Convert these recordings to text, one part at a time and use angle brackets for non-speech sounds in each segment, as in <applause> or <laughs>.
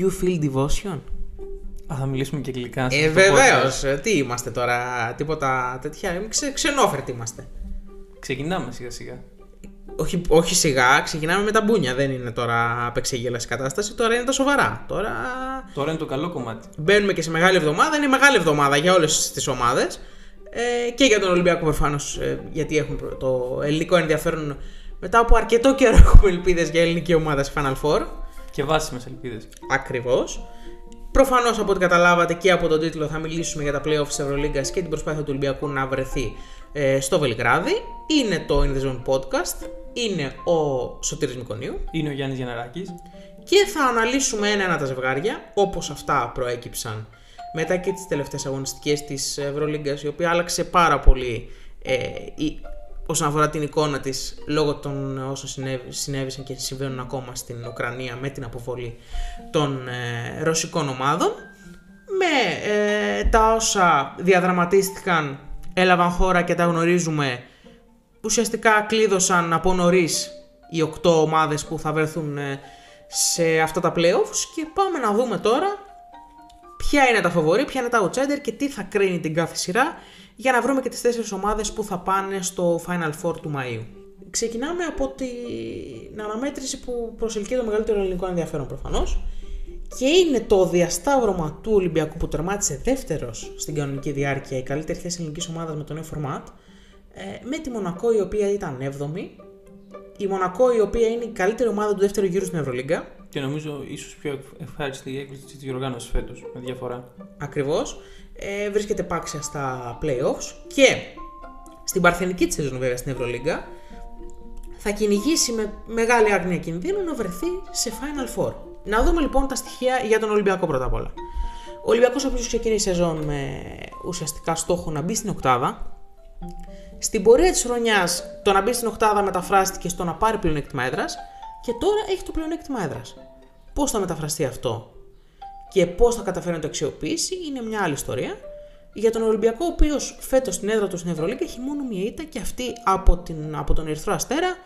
you feel devotion? Α, θα μιλήσουμε και αγγλικά. σε Ε, αυτό το βεβαίως. podcast. Τι είμαστε τώρα, τίποτα τέτοια. Εμείς Ξε, ξενόφερτοι είμαστε. Ξεκινάμε σιγά σιγά. Όχι, όχι σιγά, ξεκινάμε με τα μπούνια. Δεν είναι τώρα απεξεγέλαση κατάσταση. Τώρα είναι τα σοβαρά. Τώρα Τώρα είναι το καλό κομμάτι. μπαίνουμε και σε μεγάλη εβδομάδα. Είναι μεγάλη εβδομάδα για όλες τις ομάδες. Ε, και για τον Ολυμπιακό προφανώς. Ε, γιατί έχουμε προ- το ελληνικό ενδιαφέρον. Μετά από αρκετό καιρό <laughs> έχουμε ελπίδες για ελληνική ομάδα σε Final Four. Και βάσιμες ελπίδες. Ακριβώς. Προφανώς από ό,τι καταλάβατε και από τον τίτλο θα μιλήσουμε για τα playoffs τη Ευρωλίγκας και την προσπάθεια του Ολυμπιακού να βρεθεί ε, στο Βελιγράδι. Είναι το In the Zone Podcast. Είναι ο Σωτήρης Μικονίου. Είναι ο Γιάννης Γιαναράκη. Και θα αναλύσουμε ένα-ένα τα ζευγάρια όπως αυτά προέκυψαν μετά και τις τελευταίες αγωνιστικές της Ευρωλίγκας η οποία άλλαξε πάρα πολύ ε, η, όσον αφορά την εικόνα της λόγω των όσων συνέβη- συνέβησαν και συμβαίνουν ακόμα στην Ουκρανία με την αποβολή των ε, ρωσικών ομάδων με ε, τα όσα διαδραματίστηκαν έλαβαν χώρα και τα γνωρίζουμε ουσιαστικά κλείδωσαν από νωρίς οι 8 ομάδες που θα βρεθούν ε, σε αυτά τα playoffs. Και πάμε να δούμε τώρα ποια είναι τα φαβορή, ποια είναι τα outsider και τι θα κρίνει την κάθε σειρά για να βρούμε και τις τέσσερις ομάδες που θα πάνε στο Final Four του Μαΐου. Ξεκινάμε από την αναμέτρηση που προσελκύει το μεγαλύτερο ελληνικό ενδιαφέρον προφανώς και είναι το διασταύρωμα του Ολυμπιακού που τερμάτισε δεύτερος στην κανονική διάρκεια η καλύτερη θέση ελληνικής ομάδας με το νέο format ε, με τη Μονακό η οποία ήταν 7η η Μονακό η οποία είναι η καλύτερη ομάδα του δεύτερου γύρου στην Ευρωλίγκα Και νομίζω ίσως πιο ευχάριστη η έκπληξη της διοργάνωσης φέτος. Με διαφορά. ακριβώς ε, βρίσκεται πάξια στα playoffs και στην παρθενική της σεζόν βέβαια στην Ευρωλίγκα θα κυνηγήσει με μεγάλη άγνοια κινδύνου να βρεθεί σε Final Four. Να δούμε λοιπόν τα στοιχεία για τον Ολυμπιακό πρώτα απ' όλα. Ο Ολυμπιακός ο οποίος ξεκίνησε η σεζόν με ουσιαστικά στόχο να μπει στην οκτάδα. Στην πορεία της χρονιάς το να μπει στην οκτάδα μεταφράστηκε στο να πάρει πλεονέκτημα έδρας και τώρα έχει το πλεονέκτημα έδρας. Πώς θα μεταφραστεί αυτό και πώς θα καταφέρει να το αξιοποιήσει είναι μια άλλη ιστορία. Για τον Ολυμπιακό, ο οποίος φέτος στην έδρα του στην Ευρωλίγκα έχει μόνο μία ήττα και αυτή από, την, από τον Ερυθρό Αστέρα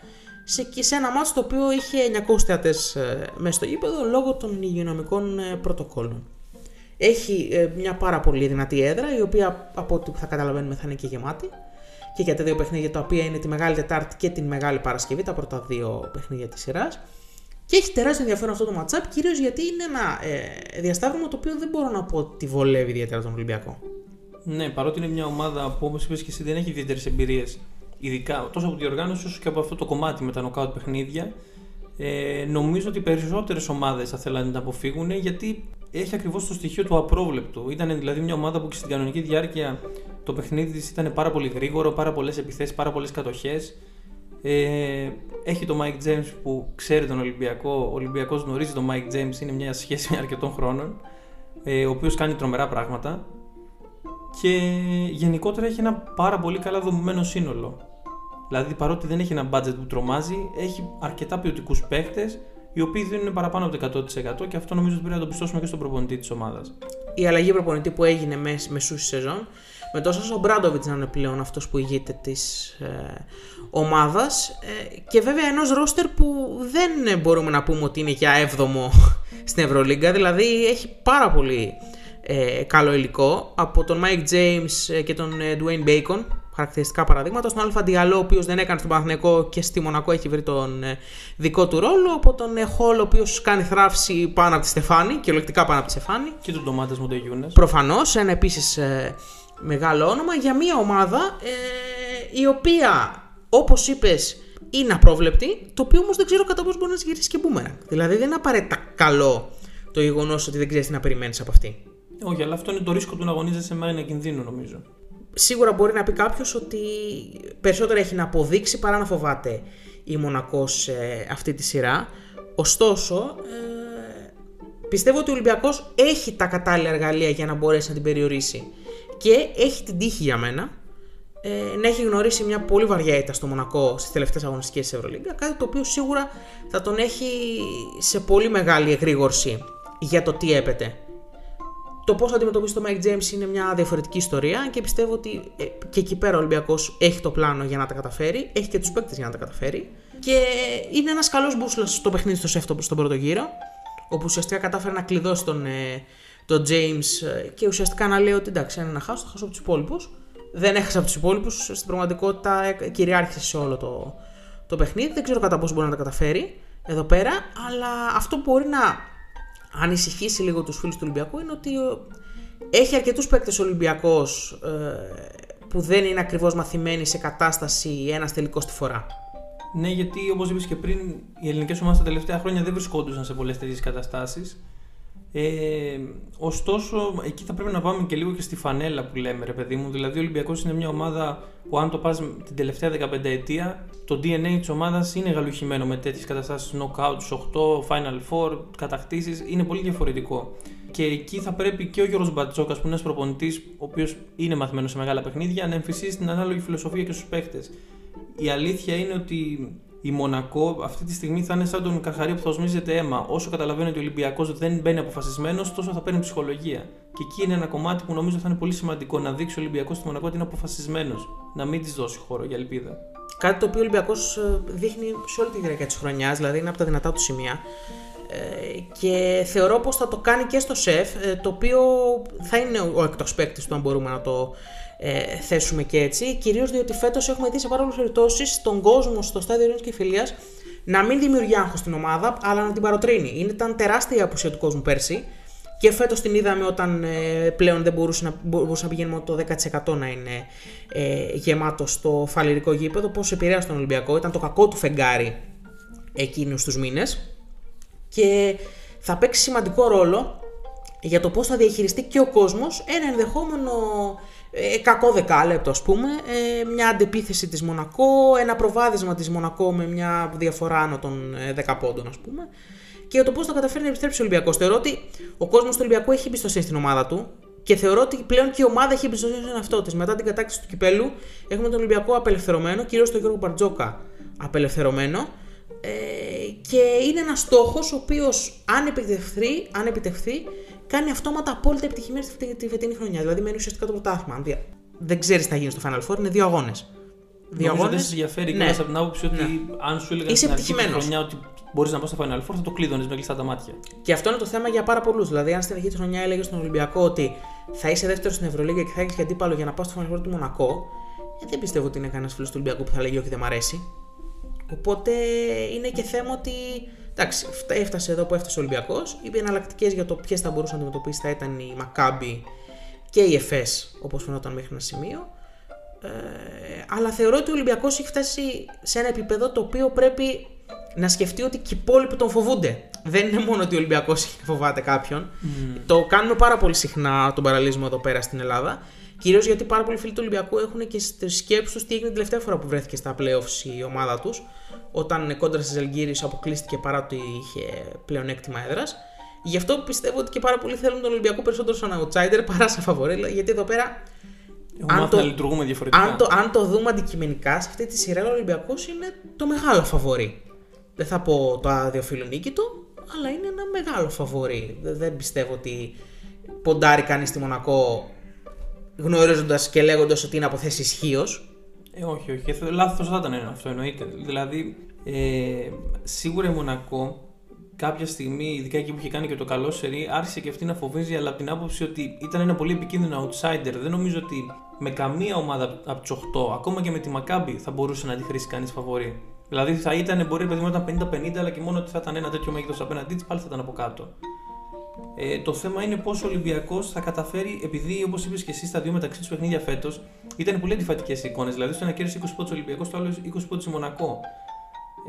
σε, και σε ένα μάτσο το οποίο είχε 900 θεατές μέσα στο γήπεδο λόγω των υγειονομικών ε, πρωτοκόλων. Έχει ε, μια πάρα πολύ δυνατή έδρα, η οποία από ό,τι θα καταλαβαίνουμε θα είναι και γεμάτη. Και για τα δύο παιχνίδια τα οποία είναι τη Μεγάλη Τετάρτη και την Μεγάλη Παρασκευή, τα πρώτα δύο παιχνίδια της σειράς. Και έχει τεράστιο ενδιαφέρον αυτό το matchup, κυρίως γιατί είναι ένα ε, διασταύρωμα το οποίο δεν μπορώ να πω ότι βολεύει ιδιαίτερα τον Ολυμπιακό. Ναι, παρότι είναι μια ομάδα που όπως είπες και εσύ δεν έχει ιδιαίτερες εμπειρίες, ειδικά τόσο από τη διοργάνωση όσο και από αυτό το κομμάτι με τα νοκάουτ παιχνίδια, ε, νομίζω ότι περισσότερες ομάδες θα θέλανε να την αποφύγουν γιατί έχει ακριβώς το στοιχείο του απρόβλεπτου. Ήταν δηλαδή μια ομάδα που και στην κανονική διάρκεια το παιχνίδι της ήταν πάρα πολύ γρήγορο, πάρα πολλές επιθέσεις, πάρα πολλές κατοχές. Ε, έχει το Mike James που ξέρει τον Ολυμπιακό. Ο Ολυμπιακός γνωρίζει τον Mike James, είναι μια σχέση με <laughs> αρκετών χρόνων. Ε, ο οποίος κάνει τρομερά πράγματα. Και γενικότερα έχει ένα πάρα πολύ καλά δομημένο σύνολο. Δηλαδή, παρότι δεν έχει ένα budget που τρομάζει, έχει αρκετά ποιοτικούς παίχτες οι οποίοι δίνουν παραπάνω από το 100% και αυτό νομίζω ότι πρέπει να το πιστώσουμε και στον προπονητή της ομάδας. Η αλλαγή προπονητή που έγινε μες, μεσούς στη σεζόν, με τόσο ο Μπράντοβιτ να είναι πλέον αυτός που ηγείται της ε, ομάδας. Ε, και βέβαια ενός ρόστερ που δεν μπορούμε να πούμε ότι είναι για 7ο <laughs> στην Ευρωλίγκα. Δηλαδή έχει πάρα πολύ ε, καλό υλικό από τον Mike James και τον ε, Dwayne Bacon. Χαρακτηριστικά παραδείγματα. Στον Αλφα Διαλό, ο οποίος δεν έκανε στον Παναθηναϊκό και στη Μονακό έχει βρει τον ε, δικό του ρόλο. Από τον ε, Χολ, ο οποίος κάνει θράψη πάνω από τη Στεφάνη, κυριολεκτικά πάνω από τη Στεφάνη. Και τον Ντομάτες Μοντεγιούνες. Προφανώς, ένα επίσης ε, μεγάλο όνομα για μια ομάδα ε, η οποία, όπως είπες, είναι απρόβλεπτη, το οποίο όμως δεν ξέρω κατά πόσο μπορεί να γυρίσει και μπούμερα. Δηλαδή δεν είναι απαραίτητα καλό το γεγονός ότι δεν ξέρεις τι να περιμένεις από αυτή. Όχι, αλλά αυτό είναι το ρίσκο του να αγωνίζεσαι με ένα κινδύνο, νομίζω. Σίγουρα μπορεί να πει κάποιος ότι περισσότερα έχει να αποδείξει παρά να φοβάται η Μονακός σε αυτή τη σειρά. Ωστόσο, ε, πιστεύω ότι ο Ολυμπιακός έχει τα κατάλληλα εργαλεία για να μπορέσει να την περιορίσει. Και έχει την τύχη για μένα ε, να έχει γνωρίσει μια πολύ βαριά ήττα στο Μονακό στις τελευταίες αγωνιστικές της Ευρωλίγκα. Κάτι το οποίο σίγουρα θα τον έχει σε πολύ μεγάλη εγρήγορση για το τι έπεται. Το πώς θα αντιμετωπίσει το Mike James είναι μια διαφορετική ιστορία και πιστεύω ότι ε, και εκεί πέρα ο Ολυμπιακός έχει το πλάνο για να τα καταφέρει, έχει και τους παίκτες για να τα καταφέρει. Και είναι ένας καλός μπούσουλα στο παιχνίδι στο σεφτό στον πρώτο γύρο. όπου ουσιαστικά κατάφερε να κλειδώσει τον, ε, τον James ε, και ουσιαστικά να λέει ότι εντάξει, αν είναι να χάσω, θα χάσω από τους υπόλοιπους. Δεν έχασα από τους υπόλοιπους. Στην πραγματικότητα ε, κυριάρχησε σε όλο το, το παιχνίδι. Δεν ξέρω κατά πόσο μπορεί να τα καταφέρει εδώ πέρα, αλλά αυτό που μπορεί να ανησυχήσει λίγο τους φίλους του Ολυμπιακού είναι ότι έχει αρκετούς παίκτες Ολυμπιακός ε, που δεν είναι ακριβώς μαθημένοι σε κατάσταση ένας τελικός τη φορά. Ναι, γιατί όπως είπες και πριν, οι ελληνικές ομάδες τα τελευταία χρόνια δεν βρισκόντουσαν σε πολλές τέτοιες καταστάσεις. Ε, ωστόσο, εκεί θα πρέπει να πάμε και λίγο και στη φανέλα που λέμε, ρε παιδί μου. Δηλαδή, ο Ολυμπιακός είναι μια ομάδα που, αν το πας την τελευταία 15 ετία, το DNA της ομάδας είναι γαλουχημένο με τέτοιες καταστάσεις. Knockouts, 8, Final Four, κατακτήσεις. Είναι πολύ διαφορετικό. Και εκεί θα πρέπει και ο Γιώργος Μπατσόκας, που είναι ένας προπονητής, ο οποίος είναι μαθημένος σε μεγάλα παιχνίδια, να εμφυσίσει την ανάλογη φιλοσοφία και στους παίχτε. Η αλήθεια είναι ότι η Μονακό αυτή τη στιγμή θα είναι σαν τον Καρχαρία που θα οσμίζεται αίμα. Όσο καταλαβαίνει ότι ο Ολυμπιακός δεν μπαίνει αποφασισμένος, τόσο θα παίρνει ψυχολογία. Και εκεί είναι ένα κομμάτι που νομίζω θα είναι πολύ σημαντικό να δείξει ο Ολυμπιακός στη Μονακό ότι είναι αποφασισμένος. Να μην της δώσει χώρο για ελπίδα. Κάτι το οποίο ο Ολυμπιακός ε, δείχνει σε όλη τη διάρκεια της χρονιάς, δηλαδή είναι από τα δυνατά του σημεία. Ε, και θεωρώ πως θα το κάνει και στο ΣΕΦ, ε, το οποίο θα είναι ο εκτός παίκτης του αν μπορούμε να το ε, θέσουμε και έτσι. Κυρίως διότι φέτος έχουμε δει σε πάρα πολλέ περιπτώσεις τον κόσμο στο στάδιο ειρήνης και φιλίας να μην δημιουργεί άγχος στην ομάδα, αλλά να την παροτρύνει. Ήταν τεράστια η απουσία του κόσμου πέρσι. Και φέτος την είδαμε όταν ε, πλέον δεν μπορούσε να, μπορούσε να πηγαίνει μόνο το 10% να είναι ε, γεμάτο στο φαλυρικό γήπεδο. Πώς επηρέασε τον Ολυμπιακό, ήταν το κακό του φεγγάρι εκείνους τους μήνες. Και θα παίξει σημαντικό ρόλο για το πώς θα διαχειριστεί και ο κόσμος ένα ενδεχόμενο ε, κακό δεκάλεπτο ας πούμε, ε, μια αντεπίθεση της Μονακό, ένα προβάδισμα της Μονακό με μια διαφορά άνω των 10 ε, πόντων ας πούμε και το πώς θα καταφέρει να επιστρέψει ο Ολυμπιακός. Θεωρώ ότι ο κόσμος του Ολυμπιακού έχει εμπιστοσύνη στην ομάδα του και θεωρώ ότι πλέον και η ομάδα έχει εμπιστοσύνη στον εαυτό της. Μετά την κατάκτηση του κυπέλου έχουμε τον Ολυμπιακό απελευθερωμένο, κυρίως τον Γιώργο Μπαρτζόκα απελευθερωμένο ε, και είναι ένας στόχος ο οποίος αν επιτευχθεί, αν επιτευχθεί κάνει αυτόματα απόλυτα επιτυχημένη τη φετινή χρονιά. Δηλαδή μένει ουσιαστικά το πρωτάθλημα. Δεν ξέρεις τι θα γίνει στο Final Four, είναι δύο αγώνες. Δύο αγώνε. Δεν σε ενδιαφέρει ναι. από την άποψη ότι ναι. αν σου έλεγαν στην αρχή τη χρονιά ότι μπορείς να πας στο Final Four, θα το κλείδωνες με κλειστά τα μάτια. Και αυτό είναι το θέμα για πάρα πολλούς. Δηλαδή, αν στην αρχή της χρονιά έλεγες στον Ολυμπιακό ότι θα είσαι δεύτερος στην Ευρωλίγα και θα έχεις αντίπαλο για να πας στο Final Four του Μονακό, ε, δεν πιστεύω ότι είναι κανένας φίλος του Ολυμπιακού που θα λέγει Όχι, δεν μ' αρέσει. Οπότε είναι και θέμα ότι Εντάξει, έφτασε εδώ που έφτασε ο Ολυμπιακός. Οι εναλλακτικές για το ποιες θα μπορούσε να αντιμετωπίσει θα ήταν η Μακάμπη και η ΕΦΕΣ, όπως φαινόταν μέχρι ένα σημείο. Ε, αλλά θεωρώ ότι ο Ολυμπιακός έχει φτάσει σε ένα επίπεδο το οποίο πρέπει να σκεφτεί ότι και οι υπόλοιποι τον φοβούνται. Δεν είναι μόνο ότι ο Ολυμπιακός φοβάται κάποιον. Mm. Το κάνουμε πάρα πολύ συχνά τον παραλυσμό εδώ πέρα στην Ελλάδα. Κυρίως γιατί πάρα πολλοί φίλοι του Ολυμπιακού έχουν και στις σκέψεις τους τι έγινε την τελευταία φορά που βρέθηκε στα playoffs η ομάδα τους όταν κόντρα στις Ζελγίρι αποκλείστηκε παρά ότι είχε πλεονέκτημα έδρας. Γι' αυτό πιστεύω ότι και πάρα πολλοί θέλουν τον Ολυμπιακό περισσότερο σαν outsider παρά σαν φαβορή, γιατί εδώ πέρα. Αν το, λειτουργούμε διαφορετικά. Αν το, αν το δούμε αντικειμενικά, σε αυτή τη σειρά ο Ολυμπιακός είναι το μεγάλο φαβορή. Δεν θα πω το του, αλλά είναι ένα μεγάλο φαβορή. Δεν πιστεύω ότι ποντάρει κανείς στη Μονακό γνωρίζοντας και λέγοντας ότι είναι από θέση ισχύως. Ε, όχι, όχι. Λάθος θα ήταν αυτό, εννοείται. Δηλαδή, ε, σίγουρα η Μονακό κάποια στιγμή, ειδικά εκεί που είχε κάνει και το καλό σερί, άρχισε και αυτή να φοβίζει, αλλά από την άποψη ότι ήταν ένα πολύ επικίνδυνο outsider. Δεν νομίζω ότι με καμία ομάδα από του 8, ακόμα και με τη Μακάμπη, θα μπορούσε να τη χρήσει κανείς φαβορή. Δηλαδή θα ήταν, μπορεί να ήταν 50-50, αλλά και μόνο ότι θα ήταν ένα τέτοιο μέγεθος απέναντί της, πάλι θα ήταν από κάτω. Ε, το θέμα είναι πώς ο Ολυμπιακός θα καταφέρει, επειδή όπως είπες και εσύ, στα δύο μεταξύ τους παιχνίδια φέτος ήταν πολύ αντιφατικές εικόνες. Δηλαδή, στο ένα κέρδισε 20 πόντους Ολυμπιακός, στο άλλο 20 πόντους Μονακό.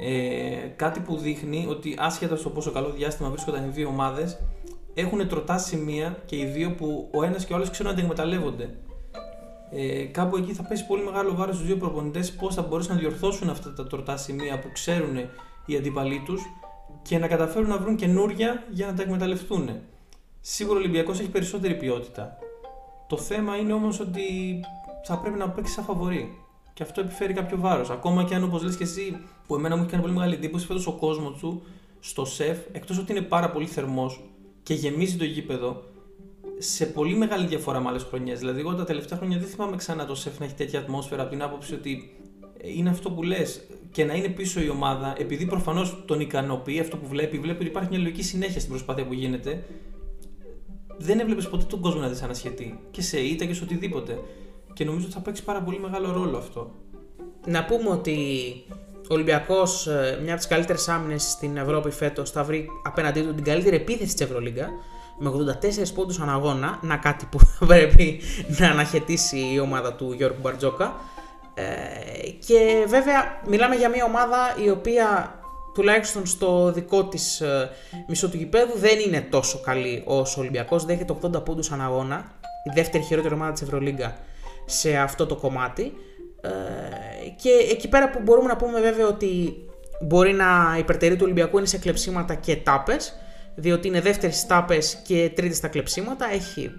Ε, κάτι που δείχνει ότι άσχετα στο πόσο καλό διάστημα βρίσκονταν οι δύο ομάδες, έχουν τροτά σημεία και οι δύο που ο ένας και ο άλλος ξέρουν να τα εκμεταλλεύονται. Ε, κάπου εκεί θα πέσει πολύ μεγάλο βάρος στους δύο προπονητές πώς θα μπορέσουν να διορθώσουν αυτά τα τροτά σημεία που ξέρουν οι αντίπαλοι τους και να καταφέρουν να βρουν καινούρια για να τα εκμεταλλευτούν. Σίγουρα ο Ολυμπιακός έχει περισσότερη ποιότητα. Το θέμα είναι όμως ότι θα πρέπει να παίξει σαν φαβορή. Και αυτό επιφέρει κάποιο βάρος. Ακόμα και αν όπως λες και εσύ, που εμένα μου έχει κάνει πολύ μεγάλη εντύπωση, φέτος ο κόσμος του στο σεφ, εκτός ότι είναι πάρα πολύ θερμός και γεμίζει το γήπεδο, σε πολύ μεγάλη διαφορά με άλλες χρονιές. Δηλαδή, εγώ τα τελευταία χρόνια δεν θυμάμαι ξανά το σεφ να έχει τέτοια ατμόσφαιρα από την άποψη ότι είναι αυτό που λες. Και να είναι πίσω η ομάδα, επειδή προφανώς τον ικανοποιεί αυτό που βλέπει, βλέπει ότι υπάρχει μια λογική συνέχεια στην προσπάθεια που γίνεται. Δεν έβλεπες ποτέ τον κόσμο να δυσανασχετεί. Και σε ήττα και σε οτιδήποτε. Και νομίζω ότι θα παίξει πάρα πολύ μεγάλο ρόλο αυτό. Να πούμε ότι ο Ολυμπιακός, ε, μια από τις καλύτερες άμυνες στην Ευρώπη φέτος, θα βρει απέναντί του την καλύτερη επίθεση της Ευρωλίγκα με 84 πόντους ανά αγώνα. Να κάτι που θα <laughs> πρέπει να αναχαιτήσει η ομάδα του Γιώργου Μπαρτζόκα. Ε, και βέβαια μιλάμε για μια ομάδα η οποία τουλάχιστον στο δικό της ε, μισό του γηπέδου δεν είναι τόσο καλή όσο ο Ολυμπιακός. Δέχεται 80 πόντους ανά αγώνα. Η δεύτερη χειρότερη ομάδα της Ευρωλίγκα σε αυτό το κομμάτι. Ε, και εκεί πέρα που μπορούμε να πούμε βέβαια ότι μπορεί να υπερτερεί του Ολυμπιακού είναι σε κλεψίματα και τάπες, διότι είναι δεύτερη στις τάπες και τρίτη στα κλεψίματα. Έχει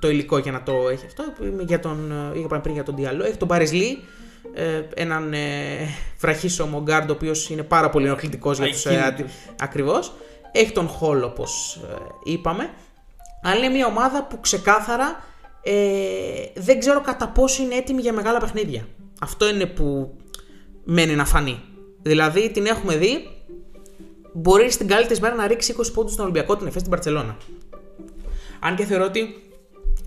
το υλικό για να το έχει αυτό. Για τον, είπαμε πριν για τον Διαλό. Έχει τον Παρισλή, ε, έναν ε, βραχίσωμο γκάρντ ο οποίος είναι πάρα πολύ ενοχλητικός για τους. Ε, Ακριβώς. Έχει τον Χολ όπως ε, είπαμε. Αλλά είναι μια ομάδα που ξεκάθαρα ε, δεν ξέρω κατά πόσο είναι έτοιμη για μεγάλα παιχνίδια. Αυτό είναι που μένει να φανεί. Δηλαδή την έχουμε δει, μπορεί στην καλύτερη μέρα να ρίξει 20 πόντους στον Ολυμπιακό, την Εφές στην Παρσελώνα. Αν και θεωρώ ότι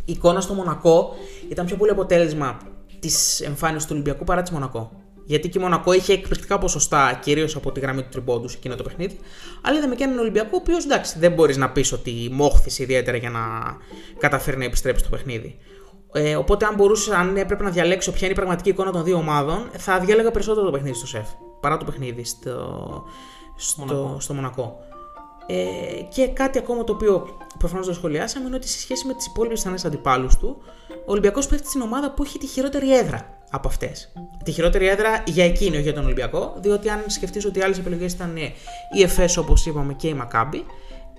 η εικόνα στο Μονακό ήταν πιο πολύ αποτέλεσμα της εμφάνισης του Ολυμπιακού παρά της Μονακό. Γιατί και η Μονακό είχε εκπληκτικά ποσοστά, κυρίως από τη γραμμή του τριμπόντου σε εκείνο το παιχνίδι. Αλλά είδαμε και έναν Ολυμπιακό, ο οποίος εντάξει, δεν μπορείς να πεις ότι μόχθησε ιδιαίτερα για να καταφέρει να επιστρέψει το παιχνίδι. Ε, οπότε, αν μπορούσες, αν έπρεπε να διαλέξω ποια είναι η πραγματική εικόνα των δύο ομάδων, θα διάλεγα περισσότερο το παιχνίδι στο σεφ παρά το παιχνίδι στο, στο, Μονακό. στο Μονακό. Ε, και κάτι ακόμα το οποίο προφανώς δεν σχολιάσαμε είναι ότι σε σχέση με τις υπόλοιπες πιθανέ αντιπάλους του, ο Ολυμπιακός πέφτει στην ομάδα που έχει τη χειρότερη έδρα από αυτές. Τη χειρότερη έδρα για εκείνο, όχι για τον Ολυμπιακό, διότι αν σκεφτείς ότι άλλες επιλογές ήταν η ΕΦΕΣ όπως είπαμε και η Μακάμπη,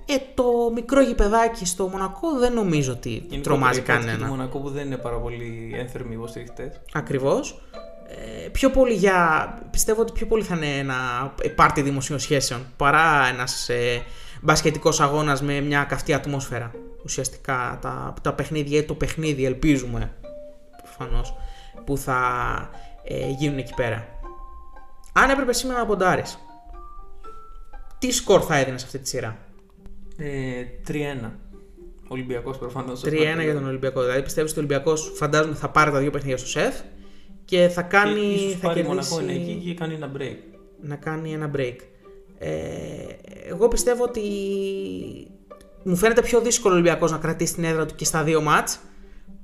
ε, το μικρό γηπεδάκι στο Μονακό δεν νομίζω ότι είναι τρομάζει κανένα. Το Μονακό που δεν είναι πάρα πολύ ένθερμοι υποστηριχτέ. Ακριβώς. Ε, πιο πολύ για. Πιστεύω ότι πιο πολύ θα είναι ένα πάρτι δημοσίων σχέσεων παρά ένας ε, μπασκετικός αγώνας με μια καυτή ατμόσφαιρα. Ουσιαστικά τα, τα παιχνίδια ή το παιχνίδι, ελπίζουμε προφανώς, που θα ε, γίνουν εκεί πέρα. Αν έπρεπε σήμερα να ποντάρεις, τι σκορ θα έδινες σε αυτή τη σειρά; Ε, 3-1. Ολυμπιακός προφανώς. 3-1 για τον Ολυμπιακό. Δηλαδή πιστεύεις ότι ο Ολυμπιακός φαντάζομαι θα πάρει τα δύο παιχνίδια στο σεφ; Και θα κάνει. Και ίσως θα πάρει κερδίσει... Μονακό είναι εκεί και κάνει ένα break. Να κάνει ένα break. Ε, εγώ πιστεύω ότι μου φαίνεται πιο δύσκολο ο Ολυμπιακός να κρατήσει την έδρα του και στα δύο μάτς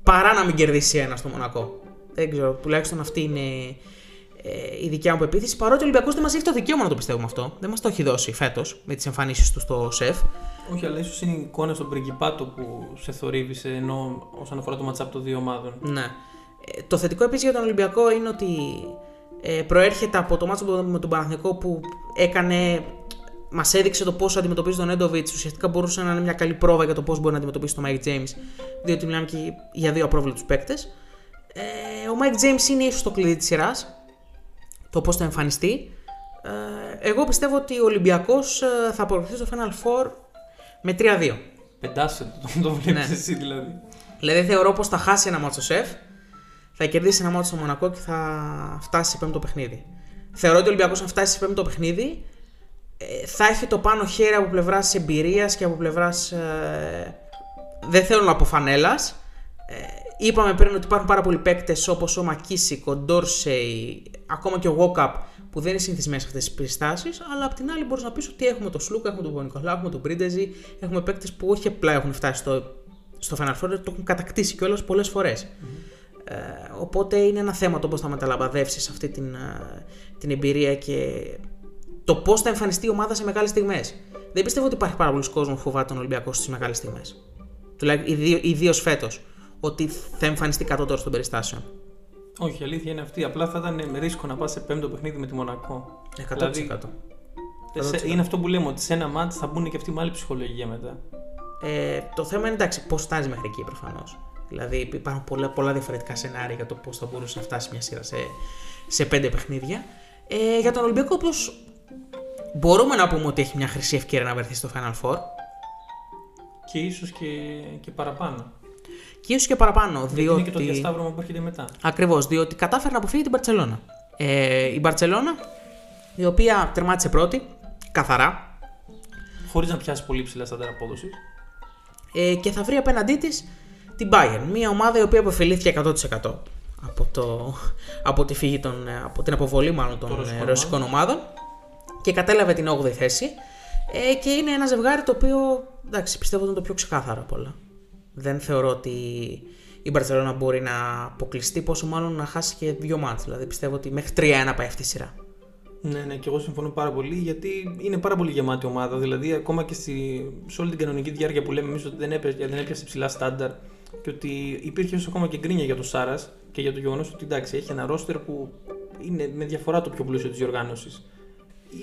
παρά να μην κερδίσει ένα στο Μονακό. Δεν ξέρω, τουλάχιστον αυτή είναι ε, η δικιά μου πεποίθηση. Παρότι ο Ολυμπιακός δεν μας έχει το δικαίωμα να το πιστεύουμε αυτό. Δεν μας το έχει δώσει φέτος με τις εμφανίσεις του στο σεφ. Όχι, αλλά ίσως είναι η εικόνα στον πριγκιπάτο που σε θορύβησε ενώ όσον αφορά το ματσάπ των δύο ομάδων. Ναι. Ε, το θετικό επίσης για τον Ολυμπιακό είναι ότι ε, προέρχεται από το μάτσο με τον Παναθηνικό που έκανε. Μας έδειξε το πώς αντιμετωπίζει τον Έντοβιτς. Ουσιαστικά μπορούσε να είναι μια καλή πρόβα για το πώς μπορεί να αντιμετωπίσει τον Mike James, διότι μιλάμε και για δύο απρόβλεπτους παίκτες. Ε, ο Mike James είναι ίσως το κλειδί της σειράς το πώς θα εμφανιστεί. Ε, εγώ πιστεύω ότι ο Ολυμπιακός ε, θα απορροφηθεί στο Final Four με 3-2. Πεντάσε το, το βλέπεις ναι. εσύ δηλαδή. Δηλαδή θεωρώ πως θα χάσει ένα μάτσο σεφ, θα κερδίσει ένα μάτσο στο Μονακό και θα φτάσει σε πέμπτο παιχνίδι. Θεωρώ ότι ο Ολυμπιακός, αν φτάσει σε πέμπτο παιχνίδι, ε, θα έχει το πάνω χέρι από πλευράς εμπειρίας και από πλευράς. Ε, δεν θέλω να πω φανέλας. Ε, είπαμε πριν ότι υπάρχουν πάρα πολλοί παίκτες όπως ο Μακίσικ, ο Ντόρσεϊ, ακόμα και ο Walkup που δεν είναι συνηθισμένοι σε αυτές τις περιστάσεις, αλλά απ' την άλλη μπορείς να πεις ότι έχουμε τον Σλούκα, έχουμε τον Πονικολά, έχουμε τον Πρίντεζι, έχουμε παίκτες που όχι απλά έχουν φτάσει στο, στο Final Four, το έχουν κατακτήσει κιόλας πολλές φορές. Mm-hmm. Ε, οπότε είναι ένα θέμα το πώς θα μεταλαμπαδεύσεις αυτή την, ε, την εμπειρία και το πώς θα εμφανιστεί η ομάδα σε μεγάλες στιγμές. Δεν πιστεύω ότι υπάρχει πάρα πολλοί κόσμος που φοβάται τον Ολυμπιακό στις μεγάλες στιγμές. Τουλάχιστον ιδίω φέτος. Ότι θα εμφανιστεί κατώτερο των περιστάσεων. Όχι, η αλήθεια είναι αυτή. Απλά θα ήταν με ρίσκο να πας σε πέμπτο παιχνίδι με τη Μονακό. 100%. Δηλαδή, είναι αυτό που λέμε ότι σε ένα μάτι θα μπουν και αυτοί με άλλη ψυχολογία μετά. Ε, το θέμα είναι εντάξει, πώς φτάσει μέχρι εκεί προφανώς. Δηλαδή υπάρχουν πολλά, πολλά διαφορετικά σενάρια για το πώς θα μπορούσε να φτάσει μια σειρά σε, σε πέντε παιχνίδια. Ε, για τον Ολυμπιακό, όπως μπορούμε να πούμε ότι έχει μια χρυσή ευκαιρία να βρεθεί στο Final Four. Και ίσως και, και παραπάνω και ίσως και παραπάνω. Γιατί διότι... είναι και το διασταύρωμα που έρχεται μετά. Ακριβώς, διότι κατάφερε να αποφύγει την Παρσελώνα. Ε, η Μπαρτσελώνα, η οποία τερμάτισε πρώτη, καθαρά, Χωρίς να πιάσει πολύ ψηλά στα απόδοσης. ε, και θα βρει απέναντί της την Bayern. Μια ομάδα η οποία αποφελήθηκε 100% από, το, από, τη φύγη των, ε, από την αποβολή μάλλον των Των ε, ρωσικών ρωσικών ομάδων και κατέλαβε την 8η θέση ε, και είναι ένα ζευγάρι το οποίο εντάξει, πιστεύω ότι είναι το πιο ξεκάθαρο από όλα. Δεν θεωρώ ότι η Μπαρτσελόνα μπορεί να αποκλειστεί, πόσο μάλλον να χάσει και δύο μάτς. Δηλαδή πιστεύω ότι μέχρι 3-1 πάει αυτή η σειρά. Ναι, ναι, και εγώ συμφωνώ πάρα πολύ γιατί είναι πάρα πολύ γεμάτη ομάδα. Δηλαδή, ακόμα και στη, σε όλη την κανονική διάρκεια που λέμε εμείς ότι δεν έπιασε, δεν έπιασε ψηλά στάνταρ και ότι υπήρχε ίσως ακόμα και γκρίνια για τον Σάρας και για το γεγονός ότι εντάξει, έχει ένα roster που είναι με διαφορά το πιο πλούσιο της διοργάνωσης.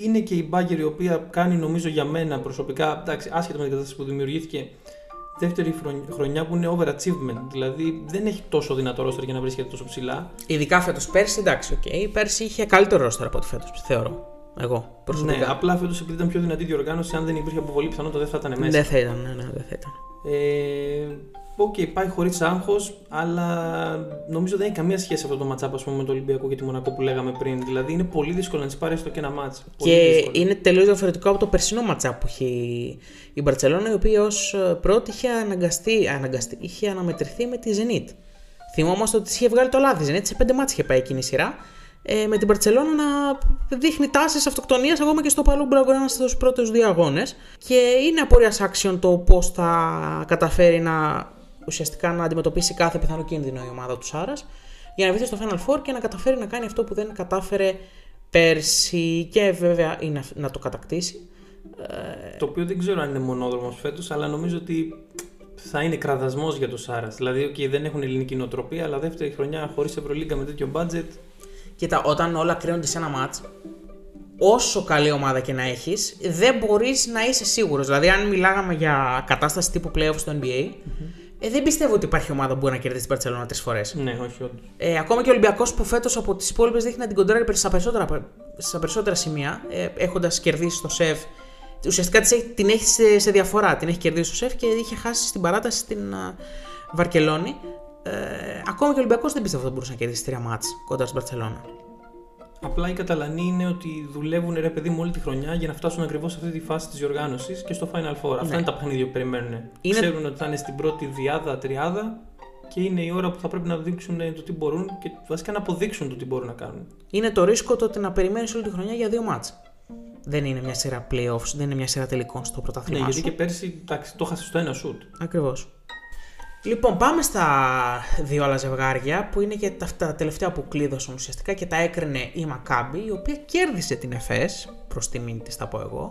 Είναι και η Μπάγερν η οποία κάνει νομίζω για μένα προσωπικά, εντάξει, άσχετα με την κατάσταση που δημιουργήθηκε, δεύτερη χρονιά- χρονιά που είναι overachievement. Δηλαδή δεν έχει τόσο δυνατό roster για να βρίσκεται τόσο ψηλά. Ειδικά φέτος πέρσι, εντάξει, οκ. Πέρσι είχε καλύτερο roster από ό,τι φέτος, θεωρώ. Εγώ προσωπικά. Ναι, απλά φέτος επειδή ήταν πιο δυνατή διοργάνωση, αν δεν υπήρχε αποβολή, πιθανότατα δεν θα ήταν μέσα. Δεν θα ήταν, ναι, ναι, δεν θα ήταν. Ε, Οκ, πάει χωρίς άγχος, αλλά νομίζω δεν έχει καμία σχέση αυτό το matchup ας πούμε, με τον Ολυμπιακό και τη Μονακό που λέγαμε πριν. Δηλαδή είναι πολύ δύσκολο να της πάρεις έστω και ένα ματς. Πολύ Και δύσκολο. είναι τελείως διαφορετικό από το περσινό matchup που είχε η- η Μπαρσελόνα, η οποία ως πρώτη είχε αναγκαστεί, αναγκαστεί, είχε αναμετρηθεί με τη Zenit. Θυμόμαστε ότι της είχε βγάλει το λάδι. Η Zenit σε πέντε ματς είχε πάει εκείνη η σειρά. Ε, με την Μπαρσελόνα να δείχνει τάσεις αυτοκτονίας ακόμα και στο Παλάου Μπλαουγκράνα στους πρώτους δύο αγώνες. Και είναι απορίας άξιον το πώς θα καταφέρει να ουσιαστικά να αντιμετωπίσει κάθε πιθανό κίνδυνο η ομάδα του Σάρας για να βρεθεί στο Final Four και να καταφέρει να κάνει αυτό που δεν κατάφερε πέρσι και βέβαια είναι να το κατακτήσει. Το οποίο δεν ξέρω αν είναι μονόδρομος φέτος, αλλά νομίζω ότι θα είναι κραδασμός για το Σάρας. Δηλαδή, okay, δεν έχουν ελληνική νοοτροπία, αλλά δεύτερη χρονιά χωρίς Ευρωλίγκα με τέτοιο budget. Κοίτα, όταν όλα κρίνονται σε ένα μάτς, όσο καλή ομάδα και να έχεις, δεν μπορείς να είσαι σίγουρος. Δηλαδή, αν μιλάγαμε για κατάσταση τύπου playoff στο NBA, ε, δεν πιστεύω ότι υπάρχει ομάδα που μπορεί να κερδίσει την Barcelona τρεις φορές. Ναι, όχι, όντως. Ε, ακόμα και ο Ολυμπιακός που φέτος από τις υπόλοιπες δείχνει να την κοντράρει στα περισσότερα, στα περισσότερα σημεία, ε, έχοντας κερδίσει το σεφ. Ουσιαστικά της έχει- την έχει σε, σε διαφορά. Την έχει κερδίσει το σεφ και είχε χάσει στην παράταση στην α, Βαρκελόνη. Ε, ακόμα και ο Ολυμπιακός δεν πιστεύω ότι θα μπορούσε να κερδίσει τρία μάτς κοντά στην Barcelona. Απλά οι Καταλανοί είναι ότι δουλεύουν ρε παιδί μου όλη τη χρονιά για να φτάσουν ακριβώς σε αυτή τη φάση της διοργάνωσης και στο Final Four. Αυτά είναι τα παιχνίδια που περιμένουν. Είναι- Ξέρουν ότι θα είναι στην πρώτη διάδα, τριάδα και είναι η ώρα που θα πρέπει να δείξουν το τι μπορούν και βασικά να αποδείξουν το τι μπορούν να κάνουν. είναι το ρίσκο το ότι να περιμένεις όλη τη χρονιά για δύο μάτς. Δεν είναι μια σειρά playoffs, δεν είναι μια σειρά τελικών στο Ναι, πρωτάθλημά γιατί σου. και πέρσι εντάξει, το έχασες στο ένα σουτ. Ακριβώς. Λοιπόν, πάμε στα δύο άλλα ζευγάρια που είναι και τα, τα τελευταία που κλείδωσαν ουσιαστικά και τα έκρινε η Μακάμπη, η οποία κέρδισε την ΕΦΕΣ, προς τιμήν της θα πω εγώ,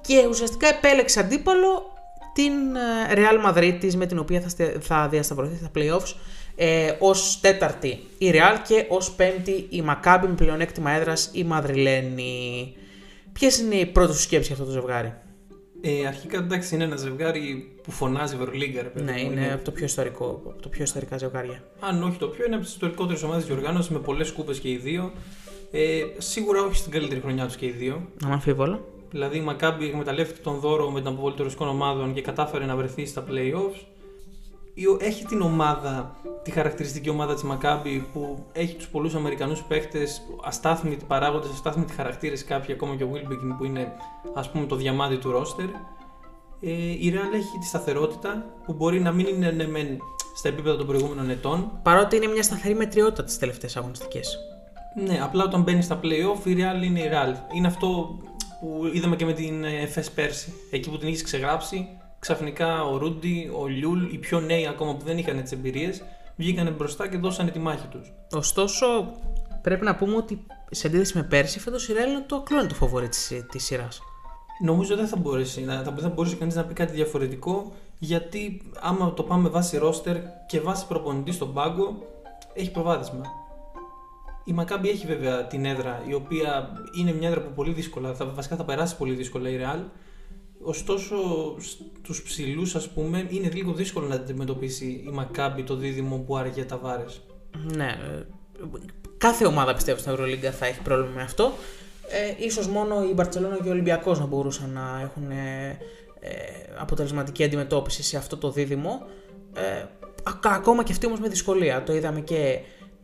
και ουσιαστικά επέλεξε αντίπαλο την ε, Real Madrid με την οποία θα, στε- θα διασταυρωθεί στα playoffs ε, ως τέταρτη η Real και ως πέμπτη η Μακάμπη με πλεονέκτημα έδρας η Μαδριλένη. Ποιες είναι οι πρώτες σου σκέψεις για αυτό το ζευγάρι; Ε, αρχικά εντάξει είναι ένα ζευγάρι που φωνάζει Ευρωλίγκα, ρε παιδί. Ναι, μου. είναι από το πιο ιστορικό, από το πιο ιστορικά ζευγάρια. Αν όχι το πιο, είναι από τις ιστορικότερες ομάδες διοργάνωσης με πολλές κούπε και οι δύο. Ε, σίγουρα όχι στην καλύτερη χρονιά τους και οι δύο. Αναμφίβολα. Δηλαδή η Μακάμπη εκμεταλλεύτηκε τον δώρο με την αποβολή των ρωσικών ομάδων και κατάφερε να βρεθεί στα playoffs. Η- Έχει την ομάδα, τη χαρακτηριστική ομάδα της Μακάμπη που έχει τους πολλούς Αμερικανούς παίχτες, αστάθμιτοι παράγοντες, αστάθμιτοι χαρακτήρες κάποιοι, ακόμα και ο Wilbekin που είναι ας πούμε το διαμάντι του ρόστερ. Ε, η Real έχει τη σταθερότητα που μπορεί να μην είναι ναι, μεν στα επίπεδα των προηγούμενων ετών, Παρότι είναι μια σταθερή μετριότητα τις τελευταίες αγωνιστικές. ναι, απλά όταν μπαίνει στα playoff η Real είναι η Real. Είναι αυτό που είδαμε και με την ΕΦΕΣ πέρσι. Εκεί που την έχεις ξεγράψει, ξαφνικά ο Ρούντι, ο Λιούλ, οι πιο νέοι ακόμα που δεν είχαν τις εμπειρίες, βγήκαν μπροστά και δώσανε τη μάχη τους. Ωστόσο, πρέπει να πούμε ότι σε αντίθεση με πέρσι, φέτος η Real είναι το ακλόνητο φοβόρι της της σειράς. Νομίζω δεν θα μπορέσει, να- θα, θα μπορούσε κανείς να πει κάτι διαφορετικό, γιατί άμα το πάμε βάσει ρόστερ και βάσει προπονητής στον πάγκο, έχει προβάδισμα. Η Μακάμπη έχει βέβαια την έδρα, η οποία είναι μια έδρα που πολύ δύσκολα, θα, βασικά θα περάσει πολύ δύσκολα η Real. Ωστόσο, στους ψηλούς, ας πούμε, είναι λίγο δύσκολο να αντιμετωπίσει η Μακάμπη το δίδυμο που άραγε τα βάρες. Ναι. ε, Κάθε ομάδα πιστεύω στην Ευρωλίγκα θα έχει πρόβλημα με αυτό. Ε, ίσως μόνο η Μπαρτσελώνα και ο Ολυμπιακός να μπορούσαν να έχουν ε, ε, αποτελεσματική αντιμετώπιση σε αυτό το δίδυμο. Ε, ακα- ακόμα και αυτοί όμως με δυσκολία. Το είδαμε και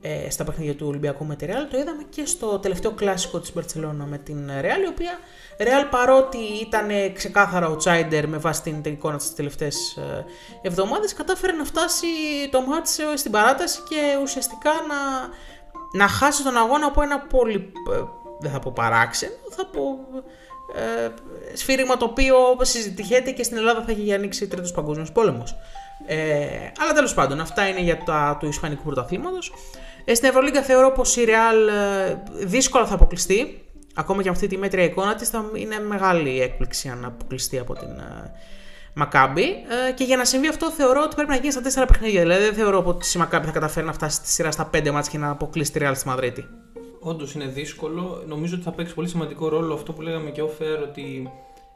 ε, στα παιχνίδια του Ολυμπιακού με τη Real. Το είδαμε και στο τελευταίο κλασικό της Μπαρτσελώνα με την Real, η οποία Real παρότι ήταν ξεκάθαρα outsider με βάση την εικόνα της τις τελευταίες ε, εβδομάδες, κατάφερε να φτάσει το μάτς ε, στην παράταση και ουσιαστικά να, να χάσει τον αγώνα από ένα πολύ, ε, δεν θα πω παράξενο, θα πω ε, σφύριγμα το οποίο συζητιέται και στην Ελλάδα θα έχει ανοίξει τρίτος παγκόσμιος πόλεμος. Ε, αλλά τέλος πάντων, αυτά είναι για τα του Ισπανικού πρωταθλήματος. Ε, στην Ευρωλίγκα θεωρώ πως η Real ε, δύσκολα θα αποκλειστεί. Ακόμα και με αυτή τη μέτρια εικόνα της, θα είναι μεγάλη έκπληξη αν αποκλειστεί από την ε, Μακάμπη. Ε, και για να συμβεί αυτό, θεωρώ ότι πρέπει να γίνει στα τέσσερα παιχνίδια. Δηλαδή, δεν θεωρώ ότι η Μακάμπη θα καταφέρει να φτάσει στη σειρά στα πέντε μάτια και να αποκλείσει τη Real στη Μαδρίτη. Όντως είναι δύσκολο. Νομίζω ότι θα παίξει πολύ σημαντικό ρόλο αυτό που λέγαμε και ο Φέρ, ότι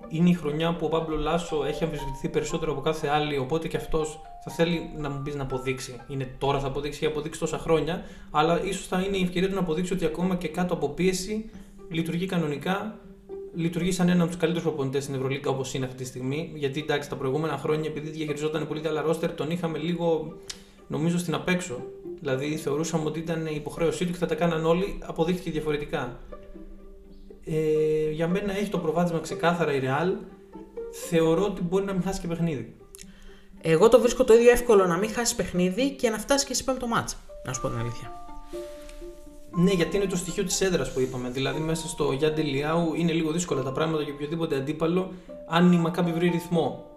είναι η χρονιά που ο Παύλο Λάσο έχει αμφισβητηθεί περισσότερο από κάθε άλλη. Οπότε και αυτός θα θέλει να μου πεις να αποδείξει. Είναι τώρα θα αποδείξει, έχει αποδείξει τόσα χρόνια. Αλλά ίσως θα είναι η ευκαιρία του να αποδείξει ότι ακόμα και κάτω από πίεση λειτουργεί κανονικά. Λειτουργεί σαν ένα από τους καλύτερους προπονητές στην Ευρωλίγκα όπως είναι αυτή τη στιγμή. Γιατί εντάξει, τα προηγούμενα χρόνια επειδή διαχειριζόταν πολύ καλά ρόστερ, τον είχαμε λίγο νομίζω στην απέξω. Δηλαδή θεωρούσαμε ότι ήταν η υποχρέωσή του και θα τα κάναν όλοι. Αποδείχθηκε διαφορετικά. Ε, για μένα έχει το προβάδισμα ξεκάθαρα η Real. Θεωρώ ότι μπορεί να μην χάσει και παιχνίδι. Εγώ το βρίσκω το ίδιο εύκολο να μην χάσει παιχνίδι και να φτάσει και σε πέμπτο μάτσα. Να σου πω την αλήθεια. Ναι, γιατί είναι το στοιχείο της έδρας που είπαμε. Δηλαδή, μέσα στο Γιάννη Λιάου είναι λίγο δύσκολα τα πράγματα για οποιοδήποτε αντίπαλο, αν η Μακάμπη βρει ρυθμό.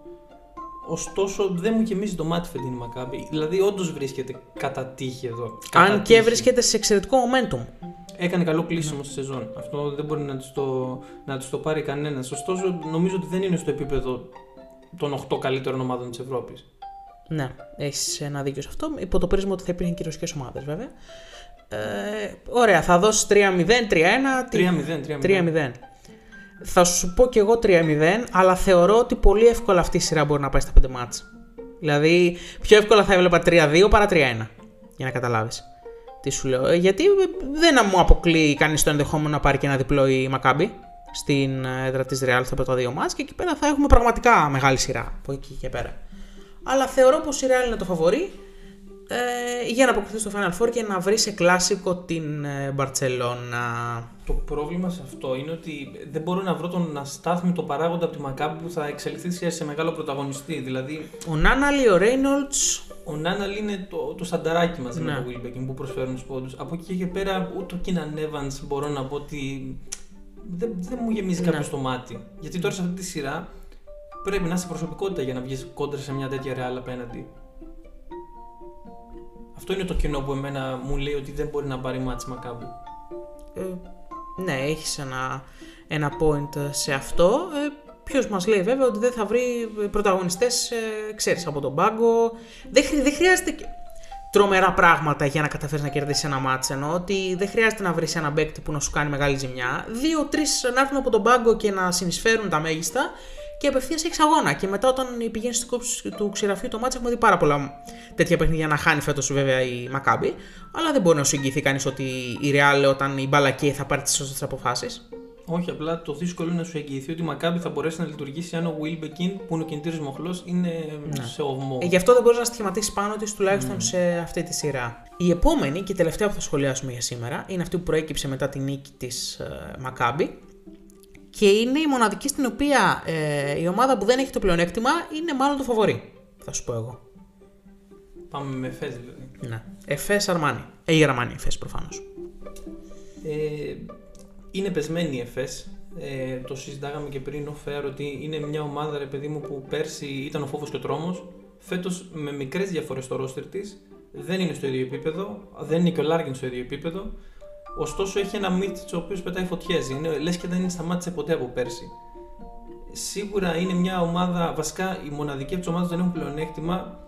Ωστόσο, δεν μου γεμίζει το μάτι φετινή Μακάμπη. Δηλαδή, όντως βρίσκεται κατά τύχη εδώ. Κατά Αν και βρίσκεται σε εξαιρετικό momentum. Έκανε καλό κλείσιμο στη σεζόν. Αυτό δεν μπορεί να τη το, να της το πάρει κανένας. Ωστόσο, νομίζω ότι δεν είναι στο επίπεδο των 8 καλύτερων ομάδων της Ευρώπης. Ναι, έχεις ένα δίκιο σε αυτό. Υπό το πρίσμα ότι θα υπήρχαν και ρωσικέ ομάδες, βέβαια. Ε, ωραία, θα δώσεις 3-0, 3-1. 3-0, 3-0. Θα σου πω κι εγώ 3-0, αλλά θεωρώ ότι πολύ εύκολα αυτή η σειρά μπορεί να πάει στα 5 μάτς. Δηλαδή, πιο εύκολα θα έβλεπα 3-2 παρά 3-1. Για να καταλάβεις. Τι σου λέω. Ε, γιατί δεν μου αποκλείει κανείς το ενδεχόμενο να πάρει και ένα διπλό η Μακάμπη στην έδρα της Real στα πρώτα δύο μάτς και εκεί πέρα θα έχουμε πραγματικά μεγάλη σειρά από εκεί και πέρα. Αλλά θεωρώ πως η Real είναι το φαβορή ε, για να αποκτήσεις στο Final Four και να βρεις σε κλάσικο την Μπαρτσελώνα. Το πρόβλημα σε αυτό είναι ότι δεν μπορώ να βρω τον αστάθμητο παράγοντα από τη Μακάμπη που θα εξελιχθεί σε μεγάλο πρωταγωνιστή. Δηλαδή, Ο Νάναλι, ο Ρέινολτ. ο Νάναλ είναι το, το σανταράκι μαζί Ναι. με τον Wilbekin που προσφέρουν του πόντους. Από εκεί και πέρα, ούτε ο Κίναν Evans μπορώ να πω ότι δεν, δεν μου γεμίζει Ναι. κάποιο το μάτι. Γιατί τώρα σε αυτή τη σειρά πρέπει να είσαι προσωπικότητα για να βγεις κόντρα σε μια τέτοια ρεάλ απέναντι. Αυτό είναι το κοινό που εμένα μου λέει ότι δεν μπορεί να πάρει μάτς Μακάμπη. Ε, ναι, έχεις ένα, ένα point σε αυτό. Ε, Ποιος μας λέει βέβαια ότι δεν θα βρει πρωταγωνιστές, ε, ξέρεις, από τον πάγκο. Δεν, χρει- δεν χρειάζεται και τρομερά πράγματα για να καταφέρεις να κερδίσεις ένα μάτσο. Ενώ ότι δεν χρειάζεται να βρεις ένα παίκτη που να σου κάνει μεγάλη ζημιά. Δύο-τρει να έρθουν από τον πάγκο και να συνεισφέρουν τα μέγιστα και απευθείας έχεις αγώνα. Και μετά, όταν πηγαίνεις στην κόψη του ξηραφείου το μάτσο, έχουμε δει πάρα πολλά τέτοια παιχνίδια να χάνει φέτος βέβαια η Μακάμπη. Αλλά δεν μπορεί να σου εγγυηθεί κανείς ότι η Real όταν η μπάλα καίει θα πάρει τις σωστές αποφάσεις. Όχι, απλά το δύσκολο είναι να σου εγγυηθεί ότι η Μακάμπη θα μπορέσει να λειτουργήσει αν ο Wilbekin, που είναι ο κινητήριο μοχλός, είναι σε ογμό. Ε, γι' αυτό δεν μπορείς να στοιχηματίσεις πάνω της τουλάχιστον σε αυτή τη σειρά. Η επόμενη και η τελευταία που θα σχολιάσουμε για σήμερα είναι αυτή που προέκυψε μετά τη νίκη της ε, Μακάμπη. Και είναι η μοναδική στην οποία ε, η ομάδα που δεν έχει το πλεονέκτημα είναι μάλλον το φαβορή. Θα σου πω εγώ. Πάμε με φες δηλαδή. Ναι. Εφές Αρμάνι. Ε, η Αρμάνι Εφές προφανώς. Ε, είναι πεσμένη η ΕΦΕΣ. Ε, το συζητάγαμε και πριν ο Φέαρ ότι είναι μια ομάδα ρε παιδί μου που πέρσι ήταν ο φόβος και ο τρόμος. Φέτος με μικρές διαφορές στο ρόστερ της δεν είναι στο ίδιο επίπεδο, δεν είναι και ο Λάργιν στο ίδιο επίπεδο. Ωστόσο έχει ένα μύτη ο οποίο πετάει φωτιές. Είναι, λες και δεν σταμάτησε ποτέ από πέρσι. Σίγουρα είναι μια ομάδα, βασικά η μοναδική από τις ομάδες δεν έχουν πλεονέκτημα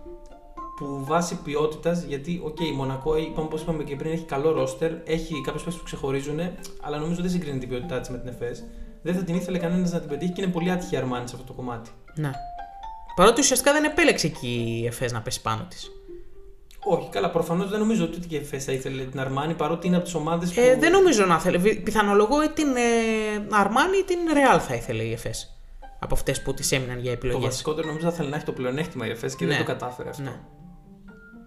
που βάσει ποιότητας, γιατί οκ, η Μονακό, είπαμε, όπως είπαμε και πριν, έχει καλό roster, έχει κάποιες παίχτες που ξεχωρίζουν, αλλά νομίζω δεν συγκρίνει την ποιότητά της με την ΕΦΕΣ. Δεν θα την ήθελε κανένας να την πετύχει και είναι πολύ άτυχη η Αρμάνη σε αυτό το κομμάτι. Ναι. Παρότι ουσιαστικά δεν επέλεξε εκεί η Εφές να πέσει πάνω της. Όχι, καλά, προφανώς δεν νομίζω ότι και η ΕΦΕΣ θα ήθελε την Αρμάνη, παρότι είναι από τις ομάδες που. Ε, δεν νομίζω να θέλει. Βι- Πιθανολογώ ή την ε, Αρμάνι ή την Ρεάλ θα ήθελε η Εφές. Από αυτές που τη έμειναν για Το επιλογές. βασικότερο νομίζω θα ήθελε να έχει το πλεονέκτημα η ΕΦΕΣ και Ναι. δεν το κατάφερε αυτό. Ναι.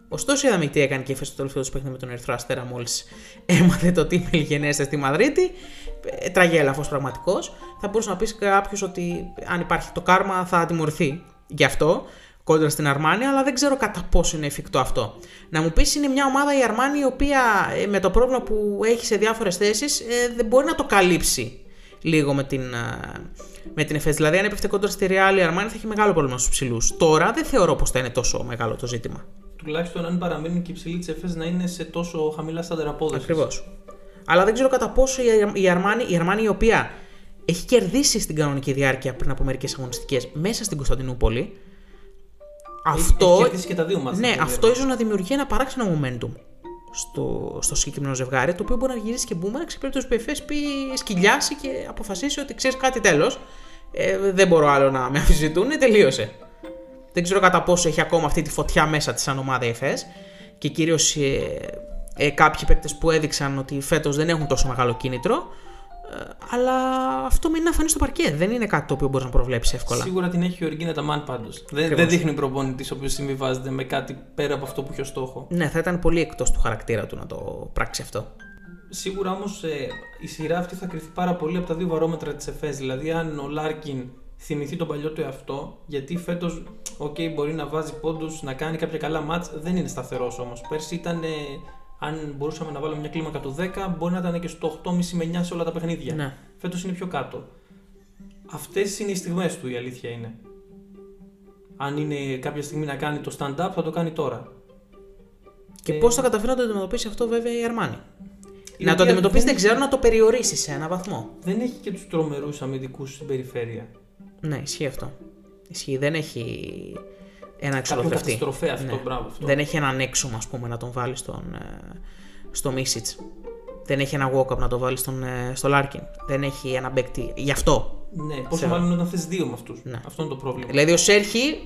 Ωστόσο, είδαμε τι έκανε και η στο τελευταίο του παιχνίδι με τον Ερυθρό Αστέρα μόλις <laughs> έμαθε το τι είναι λιγενέστε στη Μαδρίτη. Ε, τραγέλαφο πραγματικός. Θα μπορούσε να πεις κάποιος ότι αν υπάρχει το κάρμα θα τιμωρηθεί γι' αυτό κόντρα στην Αρμάνη, αλλά δεν ξέρω κατά πόσο είναι εφικτό αυτό. Να μου πεις, είναι μια ομάδα η Αρμάνη η οποία ε, με το πρόβλημα που έχει σε διάφορες θέσεις ε, δεν μπορεί να το καλύψει λίγο με την, με την ΕΦΕΣ. Δηλαδή, αν έπεφτε κόντρα στη Real η Αρμάνη θα έχει μεγάλο πρόβλημα στους ψηλούς. Τώρα δεν θεωρώ πως θα είναι τόσο μεγάλο το ζήτημα. Τουλάχιστον αν παραμείνουν και οι ψηλοί της ΕΦΕΣ να είναι σε τόσο χαμηλά στάνταρ απόδοσης. Ακριβώς. Αλλά δεν ξέρω κατά πόσο η Αρμάνη, η Αρμάνη η οποία έχει κερδίσει στην κανονική διάρκεια πριν από μερικές αγωνιστικές μέσα στην Κωνσταντινούπολη. Αυτό, έχει και τα δύο ναι, αυτό ίσως να δημιουργεί ένα παράξενο momentum στο, στο συγκεκριμένο ζευγάρι, το οποίο μπορεί να γυρίσει και μπούμε σε περίπτωση που η FS πει σκυλιάσει και αποφασίσει ότι ξέρεις κάτι τέλος. Ε, δεν μπορώ άλλο να με αμφισβητούν, τελείωσε. Δεν ξέρω κατά πόσο έχει ακόμα αυτή τη φωτιά μέσα της σαν ομάδα η FS και κυρίως ε, ε, κάποιοι παίκτες που έδειξαν ότι φέτος δεν έχουν τόσο μεγάλο κίνητρο. Ε, αλλά αυτό μην είναι να φανείς στο παρκέ. Δεν είναι κάτι το οποίο μπορείς να προβλέψεις εύκολα. Σίγουρα την έχει η Οργίνα Ταμάν πάντως. Δεν, δεν δείχνει προπονητής ο οποίος συμβιβάζεται με κάτι πέρα από αυτό που έχει ως στόχο. Ναι, θα ήταν πολύ εκτός του χαρακτήρα του να το πράξει αυτό. Σίγουρα όμως ε, η σειρά αυτή θα κρυφτεί πάρα πολύ από τα δύο βαρόμετρα της ΕΦΕΣ. Δηλαδή, αν ο Λάρκιν θυμηθεί τον παλιό του εαυτό, γιατί φέτος, OK, μπορεί να βάζει πόντους, να κάνει κάποια καλά μάτς, δεν είναι σταθερός όμως. Πέρσι ήταν αν μπορούσαμε να βάλουμε μια κλίμακα του 10, μπορεί να ήταν και στο 8,5 με 9 σε όλα τα παιχνίδια. Ναι. Φέτος είναι πιο κάτω. Αυτές είναι οι στιγμές του, η αλήθεια είναι. Αν είναι κάποια στιγμή να κάνει το stand-up, θα το κάνει τώρα. Και ε... πώς θα καταφέρει να το αντιμετωπίσει αυτό, βέβαια, η Αρμάνη; να το αντιμετωπίσει, δεν... δεν ξέρω να το περιορίσει σε έναν βαθμό. Δεν έχει και τους τρομερούς αμυντικούς στην περιφέρεια. Ναι, ισχύει αυτό. Ισχύει. Δεν έχει ένα εξολοθρευτή. αυτό, ναι. μπράβο αυτό. Δεν έχει έναν έξω, ας πούμε, να τον βάλει στον, ε, στο Μίσιτς. Δεν έχει ένα walk-up να το βάλει στον, ε, στο Λάρκιν. Δεν έχει ένα παίκτη. Γι' αυτό. Ναι, πόσο μάλλον όταν θες δύο με αυτούς. Ναι. Αυτό είναι το πρόβλημα. Δηλαδή ο Σέρχι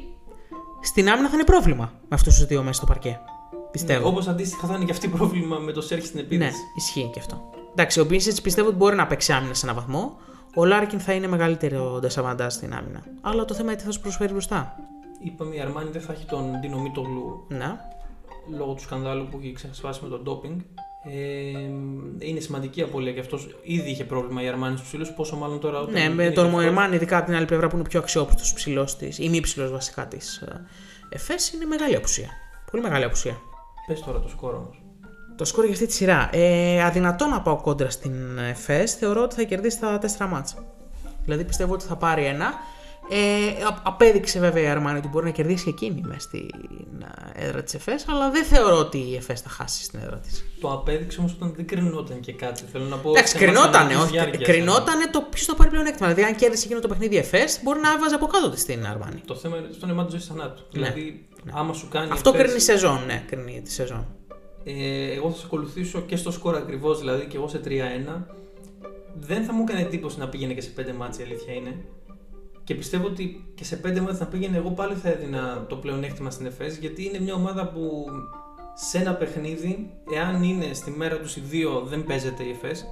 στην άμυνα θα είναι πρόβλημα με αυτούς τους δύο μέσα στο παρκέ. Πιστεύω. Ναι, Όπως αντίστοιχα θα είναι και αυτή πρόβλημα με το Σέρχι στην επίθεση. Ναι, ισχύει και αυτό. Εντάξει, ο Μίσιτς πιστεύω ότι μπορεί να παίξει άμυνα σε έναν βαθμό. Ο Λάρκιν θα είναι μεγαλύτερο disadvantage στην άμυνα. Αλλά το θέμα είναι τι θα σου προσφέρει μπροστά είπαμε η Αρμάνι δεν θα έχει τον Ντίνο Μίτογλου ναι. λόγω του σκανδάλου που έχει ξεσπάσει με τον ντόπινγκ. Ε, είναι σημαντική απώλεια και αυτός ήδη είχε πρόβλημα η Αρμάνι στους ψηλούς. Πόσο μάλλον τώρα. Όταν ναι, με τον Μόερμαν, ειδικά από την άλλη πλευρά που είναι πιο αξιόπιστος ψηλός της, ή μη ψηλός βασικά της ε, ΕΦΕΣ, είναι μεγάλη απουσία. Πολύ μεγάλη απουσία. Πες τώρα το σκόρ όμως. Το σκόρ για αυτή τη σειρά. Ε, αδυνατό να πάω κόντρα στην ΕΦΕΣ. Θεωρώ ότι θα κερδίσει τα 4 μάτσα. Δηλαδή πιστεύω ότι θα πάρει ένα. Ε, απέδειξε βέβαια η Αρμάνη ότι μπορεί να κερδίσει εκείνη μέσα στην ε, έδρα της ΕΦΕΣ, αλλά δεν θεωρώ ότι η ΕΦΕΣ θα χάσει στην έδρα της. Το απέδειξε όμως όταν δεν κρινόταν και κάτι. Θέλω να πω. Εντάξει, κρινότανε, όχι. Κρινότανε το ποιος θα πάρει πλέον έκτημα. Δηλαδή, αν κέρδισε εκείνο το παιχνίδι η ΕΦΕΣ, μπορεί να έβαζε από κάτω της στην Αρμάνη. Το θέμα είναι στον εμά ζωή θανάτου. Ναι. Δηλαδή, ναι. άμα σου κάνει. Αυτό κρίνει σεζόν, ναι, κρίνει τη σεζόν. Ε, εγώ θα σε ακολουθήσω και στο σκορ ακριβώς, δηλαδή και εγώ σε 3-1. Δεν θα μου έκανε εντύπωση να πήγαινε και σε 5 μάτια, η αλήθεια είναι. Και πιστεύω ότι και σε πέντε μάτια να πήγαινε, εγώ πάλι θα έδινα το πλεονέκτημα στην ΕΦΕΣ γιατί είναι μια ομάδα που σε ένα παιχνίδι, εάν είναι στη μέρα τους οι δύο, δεν παίζεται η ΕΦΕΣ.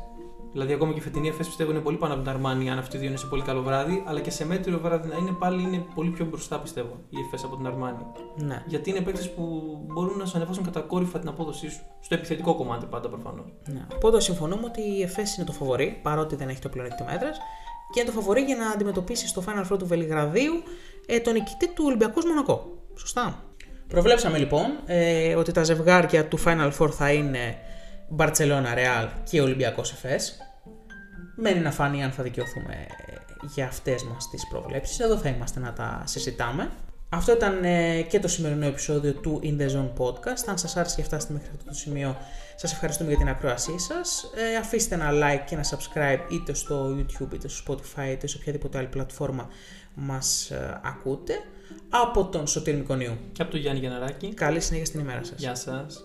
Δηλαδή, ακόμα και η φετινή ΕΦΕΣ πιστεύω είναι πολύ πάνω από την Αρμάνι, αν αυτοί οι δύο είναι σε πολύ καλό βράδυ. Αλλά και σε μέτριο βράδυ να είναι πάλι είναι πολύ πιο μπροστά, πιστεύω, η ΕΦΕΣ από την Αρμάνι. Ναι. Γιατί είναι παίκτες που μπορούν να σου ανεβάσουν κατακόρυφα την απόδοσή σου. Στο επιθετικό κομμάτι πάντα προφανώς. Ναι. Οπότε συμφωνούμε ότι η ΕΦΕΣ είναι το φοβορή, παρότι δεν έχει το πλεονέκτημα έδρας και είναι το φαβορή για να αντιμετωπίσει στο Final Four του Βελιγραδίου ε, τον νικητή του Ολυμπιακού Μονακό. Σωστά. Προβλέψαμε λοιπόν ε, ότι τα ζευγάρια του Final Four θα είναι Μπαρτσελώνα Ρεάλ και Ολυμπιακός Εφές. Μένει να φανεί αν θα δικαιωθούμε ε, για αυτές μας τις προβλέψεις. Εδώ θα είμαστε να τα συζητάμε. Αυτό ήταν ε, και το σημερινό επεισόδιο του In The Zone Podcast. Αν σας άρεσε και φτάσετε μέχρι αυτό το σημείο, σας ευχαριστούμε για την ακρόασή σας. Ε, αφήστε ένα like και ένα subscribe είτε στο YouTube, είτε στο Spotify, είτε σε οποιαδήποτε άλλη πλατφόρμα μας ε, ακούτε. Από τον Σωτήρ Μικονίου. Και από τον Γιάννη Γεναράκη. Καλή συνέχεια στην ημέρα σας. Γεια σας.